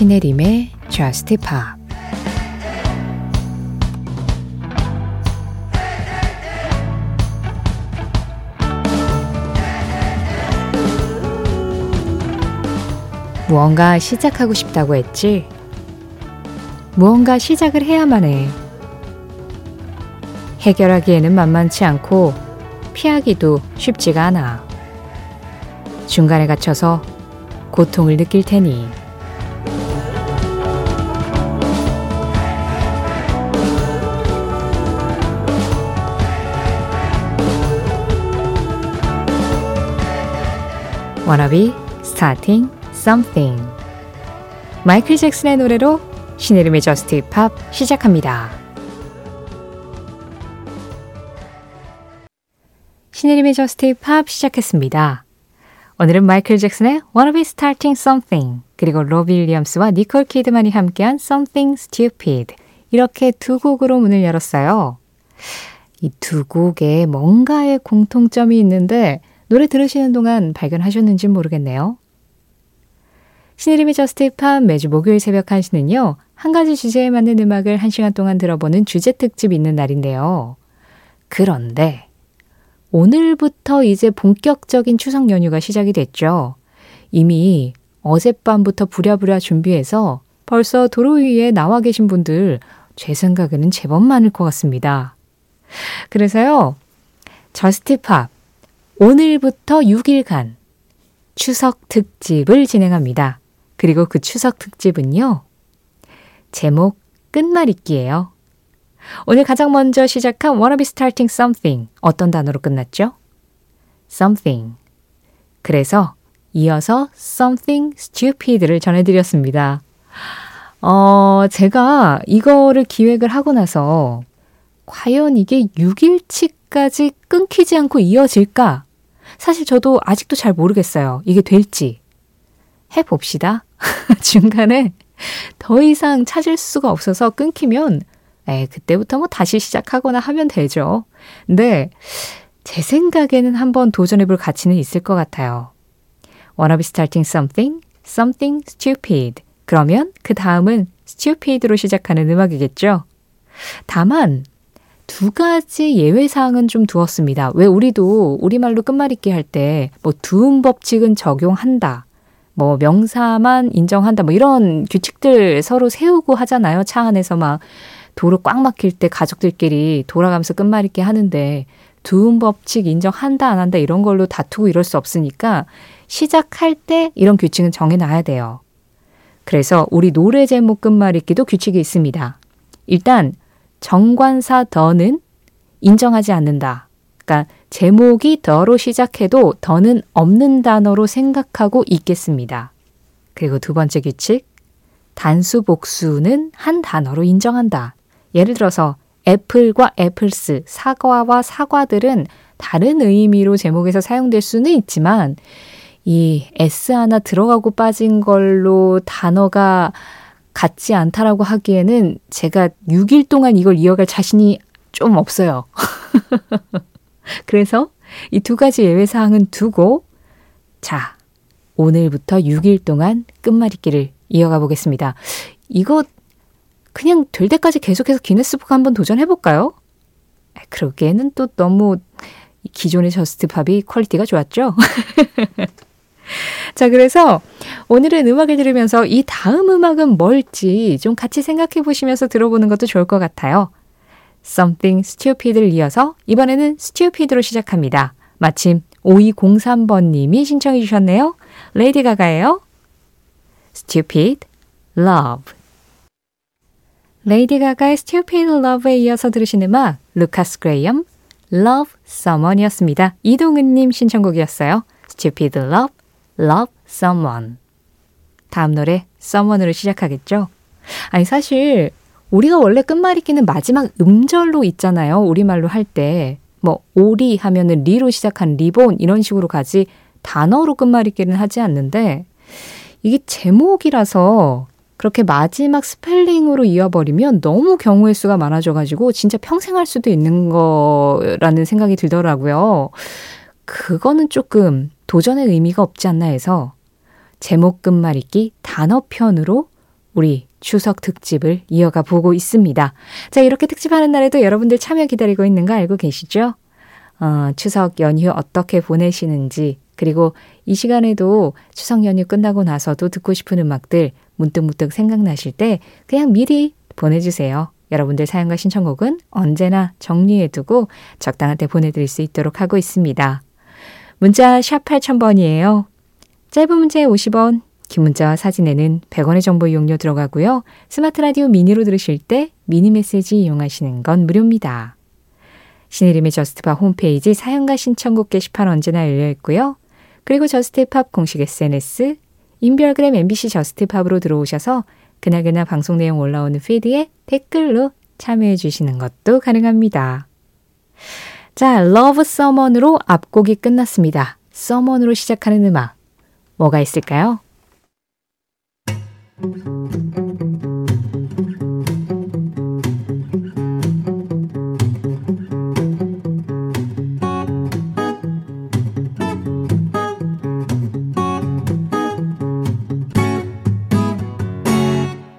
신혜림의 Just Pop 무언가 시작하고 싶다고 했지? 무언가 시작을 해야만 해. 해결하기에는 만만치 않고 피하기도 쉽지가 않아. 중간에 갇혀서 고통을 느낄 테니. Be starting something. 마이클 잭슨의 노래로 신혜림의 저스트 팝 시작합니다. 신혜림의 Just Pop 시작했습니다. 오늘은 마이클 잭슨의 Be Starting Something 그리고 로비 윌리엄스와 니콜 키드만이 함께한 Something Stupid 이렇게 두 곡으로 문을 열었어요. 이 두 곡에 뭔가의 공통점이 있는데 노래 들으시는 동안 발견하셨는지 모르겠네요. 신혜림의 Just Pop 매주 목요일 새벽 1시는요. 한 가지 주제에 맞는 음악을 한 시간 동안 들어보는 주제 특집 있는 날인데요. 그런데 오늘부터 이제 본격적인 추석 연휴가 시작이 됐죠. 이미 어젯밤부터 부랴부랴 준비해서 벌써 도로 위에 나와 계신 분들 제 생각에는 제법 많을 것 같습니다. 그래서요, Just Pop 오늘부터 6일간 추석 특집을 진행합니다. 그리고 그 추석 특집은요, 제목 끝말잇기예요. 오늘 가장 먼저 시작한 Wanna be starting something. 어떤 단어로 끝났죠? something. 그래서 이어서 something stupid를 전해드렸습니다. 어, 제가 이거를 기획을 하고 나서 과연 이게 6일치까지 끊기지 않고 이어질까? 사실 저도 아직도 잘 모르겠어요. 이게 될지. 해봅시다. 중간에 더 이상 찾을 수가 없어서 끊기면 에, 그때부터 뭐 다시 시작하거나 하면 되죠. 근데 제 생각에는 한번 도전해볼 가치는 있을 것 같아요. Wanna be starting something? Something stupid. 그러면 그 다음은 stupid로 시작하는 음악이겠죠. 다만 두 가지 예외 사항은 좀 두었습니다. 왜 우리도 우리말로 끝말잇기 할 때 뭐 두음 법칙은 적용한다. 뭐 명사만 인정한다. 뭐 이런 규칙들 서로 세우고 하잖아요. 차 안에서 막 도로 꽉 막힐 때 가족들끼리 돌아가면서 끝말잇기 하는데 두음 법칙 인정한다 안 한다 이런 걸로 다투고 이럴 수 없으니까 시작할 때 이런 규칙은 정해놔야 돼요. 그래서 우리 노래 제목 끝말잇기도 규칙이 있습니다. 일단 정관사 더는 인정하지 않는다. 그러니까 제목이 더로 시작해도 더는 없는 단어로 생각하고 있겠습니다. 그리고 두 번째 규칙 단수 복수는 한 단어로 인정한다. 예를 들어서 애플과 애플스, 사과와 사과들은 다른 의미로 제목에서 사용될 수는 있지만 이 S 하나 들어가고 빠진 걸로 단어가 같지 않다라고 하기에는 제가 6일 동안 이걸 이어갈 자신이 좀 없어요. 그래서 이 두 가지 예외 사항은 두고 자, 오늘부터 6일 동안 끝말잇기를 이어가 보겠습니다. 이거 그냥 될 때까지 계속해서 기네스북 한번 도전해 볼까요? 그러기에는 또 너무 기존의 Just Pop이 quality가 좋았죠? 자, 그래서 오늘은 음악을 들으면서 이 다음 음악은 뭘지 좀 같이 생각해 보시면서 들어보는 것도 좋을 것 같아요. Something Stupid를 이어서 이번에는 Stupid로 시작합니다. 마침 5203번님이 신청해 주셨네요. 레이디 가가예요. Stupid Love 레이디 가가의 Stupid Love에 이어서 들으신 음악 루카스 그레이엄 Love Someone이었습니다. 이동은님 신청곡이었어요. Stupid Love, Love Someone 다음 노래 Someone으로 시작하겠죠? 아니 사실 우리가 원래 끝말잇기는 마지막 음절로 있잖아요. 우리말로 할 때. 뭐 오리 하면은 리로 시작한 리본 이런 식으로 가지 단어로 끝말잇기는 하지 않는데 이게 제목이라서 그렇게 마지막 스펠링으로 이어버리면 너무 경우의 수가 많아져가지고 진짜 평생 할 수도 있는 거라는 생각이 들더라고요. 그거는 조금 도전의 의미가 없지 않나 해서 제목 끝말잇기 단어편으로 우리 추석 특집을 이어가 보고 있습니다. 자, 이렇게 특집하는 날에도 여러분들 참여 기다리고 있는 거 알고 계시죠? 어, 추석 연휴 어떻게 보내시는지, 그리고 이 시간에도 추석 연휴 끝나고 나서도 듣고 싶은 음악들 문득문득 생각나실 때 그냥 미리 보내주세요. 여러분들 사연과 신청곡은 언제나 정리해두고 적당한 때 보내드릴 수 있도록 하고 있습니다. 문자 샵 8000번이에요. 짧은 문자에 50원, 긴 문자와 사진에는 100원의 정보 이용료 들어가고요. 스마트 라디오 미니로 들으실 때 미니 메시지 이용하시는 건 무료입니다. 신혜림의 Just Pop 홈페이지 사연과 신청곡 게시판 언제나 열려 있고요. 그리고 Just Pop 공식 SNS, 인별그램 MBC Just Pop으로 들어오셔서 그날그날 방송 내용 올라오는 feed에 댓글로 참여해 주시는 것도 가능합니다. 자, Love Someone으로 앞곡이 끝났습니다. Someone으로 시작하는 음악 뭐가 있을까요?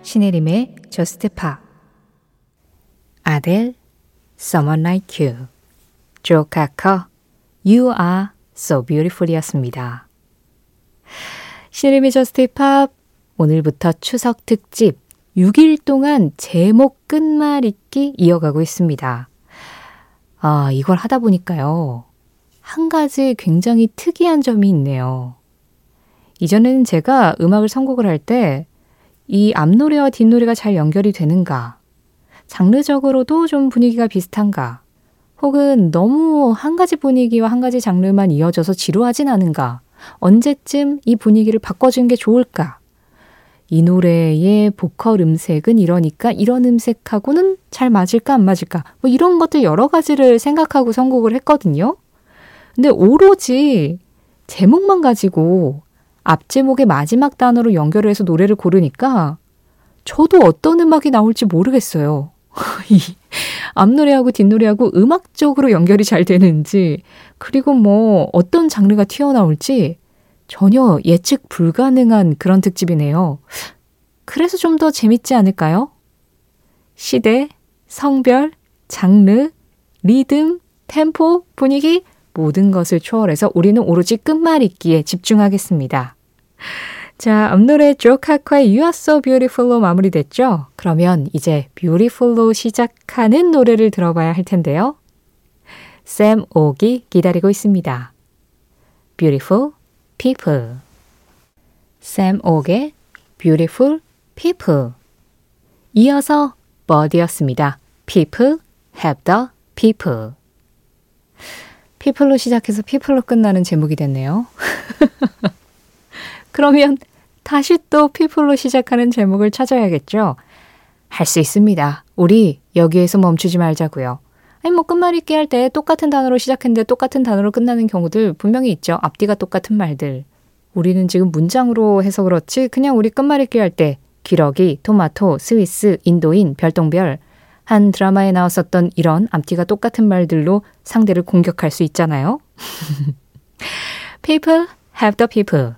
신혜림의 Just Pop 아델 Someone Like You 조 카커 You Are So Beautiful 이었습니다. 신혜림의 Just Pop 오늘부터 추석 특집 6일 동안 제목 끝말 잇기 이어가고 있습니다. 아, 이걸 하다 보니까요. 한 가지 굉장히 특이한 점이 있네요. 이전에는 제가 음악을 선곡을 할 때 이 앞노래와 뒷노래가 잘 연결이 되는가? 장르적으로도 좀 분위기가 비슷한가? 혹은 너무 한 가지 분위기와 한 가지 장르만 이어져서 지루하진 않은가? 언제쯤 이 분위기를 바꿔주는 게 좋을까? 이 노래의 보컬 음색은 이러니까 이런 음색하고는 잘 맞을까 안 맞을까? 뭐 이런 것들 여러 가지를 생각하고 선곡을 했거든요. 근데 오로지 제목만 가지고 앞제목의 마지막 단어로 연결을 해서 노래를 고르니까 저도 어떤 음악이 나올지 모르겠어요. 이 앞노래하고 뒷노래하고 음악적으로 연결이 잘 되는지, 그리고 뭐 어떤 장르가 튀어나올지 전혀 예측 불가능한 그런 특집이네요. 그래서 좀 더 재밌지 않을까요? 시대, 성별, 장르, 리듬, 템포, 분위기, 모든 것을 초월해서 우리는 오로지 끝말잇기에 집중하겠습니다. 자, 앞노래 조카카의 You Are So Beautiful로 마무리됐죠? 그러면 이제 Beautiful로 시작하는 노래를 들어봐야 할 텐데요. 샘 옥이 기다리고 있습니다. Beautiful People 샘 옥의 Beautiful People 이어서 버디였습니다. People have the people 피플로 시작해서 피플로 끝나는 제목이 됐네요. 그러면 다시 또 피플로 시작하는 제목을 찾아야겠죠? 할 수 있습니다. 우리 여기에서 멈추지 말자고요. 아니 뭐 끝말잇기 할 때 똑같은 단어로 시작했는데 똑같은 단어로 끝나는 경우들 분명히 있죠. 앞뒤가 똑같은 말들. 우리는 지금 문장으로 해서 그렇지 그냥 우리 끝말잇기 할 때 기러기, 토마토, 스위스, 인도인, 별똥별 한 드라마에 나왔었던 이런 앞뒤가 똑같은 말들로 상대를 공격할 수 있잖아요. People have the people.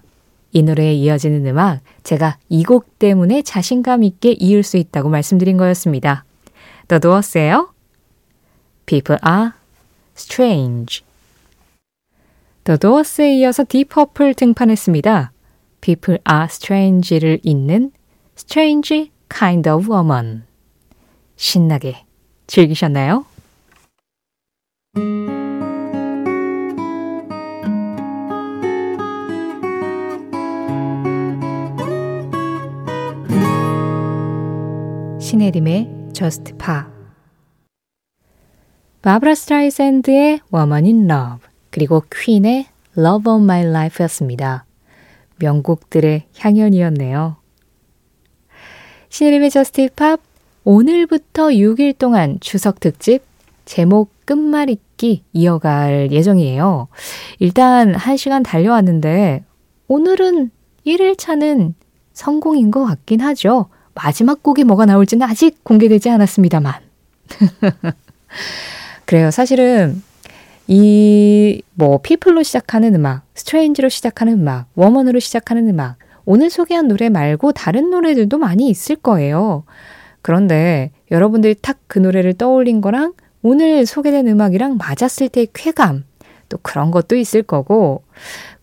이 노래에 이어지는 음악, 제가 이 곡 때문에 자신감 있게 이을 수 있다고 말씀드린 거였습니다. Doors예요. People are strange. Doors에 이어서 Purple 등판했습니다. People are strange를 잇는 Strange Kind of Woman. 신나게 즐기셨나요? 신혜림의 Just Pop 바브라 스트라이샌드의 Woman in Love 그리고 퀸의 Love of My Life였습니다. 명곡들의 향연이었네요. 신혜림의 Just Pop 오늘부터 6일 동안 추석 특집 제목 끝말잇기 이어갈 예정이에요. 일단 1시간 달려왔는데 오늘은 1일차는 성공인 것 같긴 하죠. 마지막 곡이 뭐가 나올지는 아직 공개되지 않았습니다만. 그래요. 사실은 이 뭐 People로 시작하는 음악, Strange로 시작하는 음악, Woman으로 시작하는 음악 오늘 소개한 노래 말고 다른 노래들도 많이 있을 거예요. 그런데 여러분들이 탁 그 노래를 떠올린 거랑 오늘 소개된 음악이랑 맞았을 때의 쾌감, 또 그런 것도 있을 거고,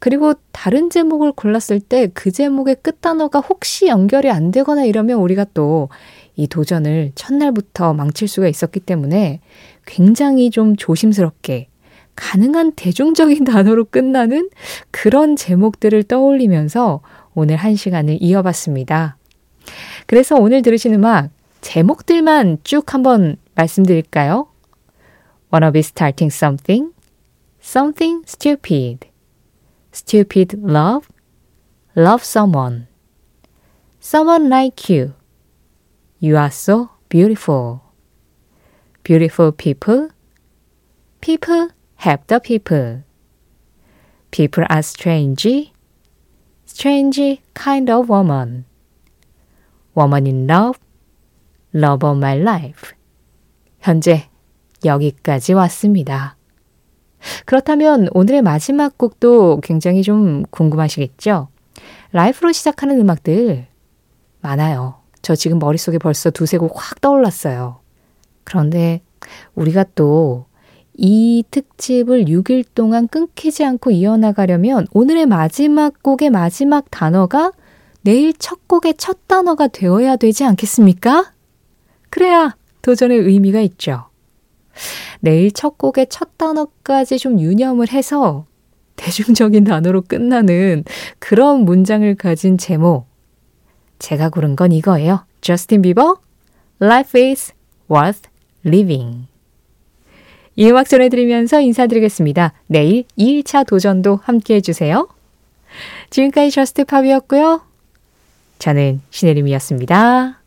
그리고 다른 제목을 골랐을 때 그 제목의 끝단어가 혹시 연결이 안 되거나 이러면 우리가 또 이 도전을 첫날부터 망칠 수가 있었기 때문에 굉장히 좀 조심스럽게 가능한 대중적인 단어로 끝나는 그런 제목들을 떠올리면서 오늘 한 시간을 이어봤습니다. 그래서 오늘 들으신 음악 제목들만 쭉 한번 말씀드릴까요? Wanna be starting something? Something stupid. Stupid love? Love someone. Someone like you. You are so beautiful. Beautiful people. People help the people. People are strange. Strange kind of woman. Woman in love. Love of my life. 현재 여기까지 왔습니다. 그렇다면 오늘의 마지막 곡도 굉장히 좀 궁금하시겠죠? 라이프로 시작하는 음악들 많아요. 저 지금 머릿속에 벌써 두세 곡 확 떠올랐어요. 그런데 우리가 또 이 특집을 6일 동안 끊기지 않고 이어나가려면 오늘의 마지막 곡의 마지막 단어가 내일 첫 곡의 첫 단어가 되어야 되지 않겠습니까? 그래야 도전의 의미가 있죠. 내일 첫 곡의 첫 단어까지 좀 유념을 해서 대중적인 단어로 끝나는 그런 문장을 가진 제목. 제가 고른 건 이거예요. 저스틴 비버, Life is worth living. 이 음악 전해드리면서 인사드리겠습니다. 내일 2일차 도전도 함께 해주세요. 지금까지 저스트 팝이었고요. 저는 신혜림이었습니다.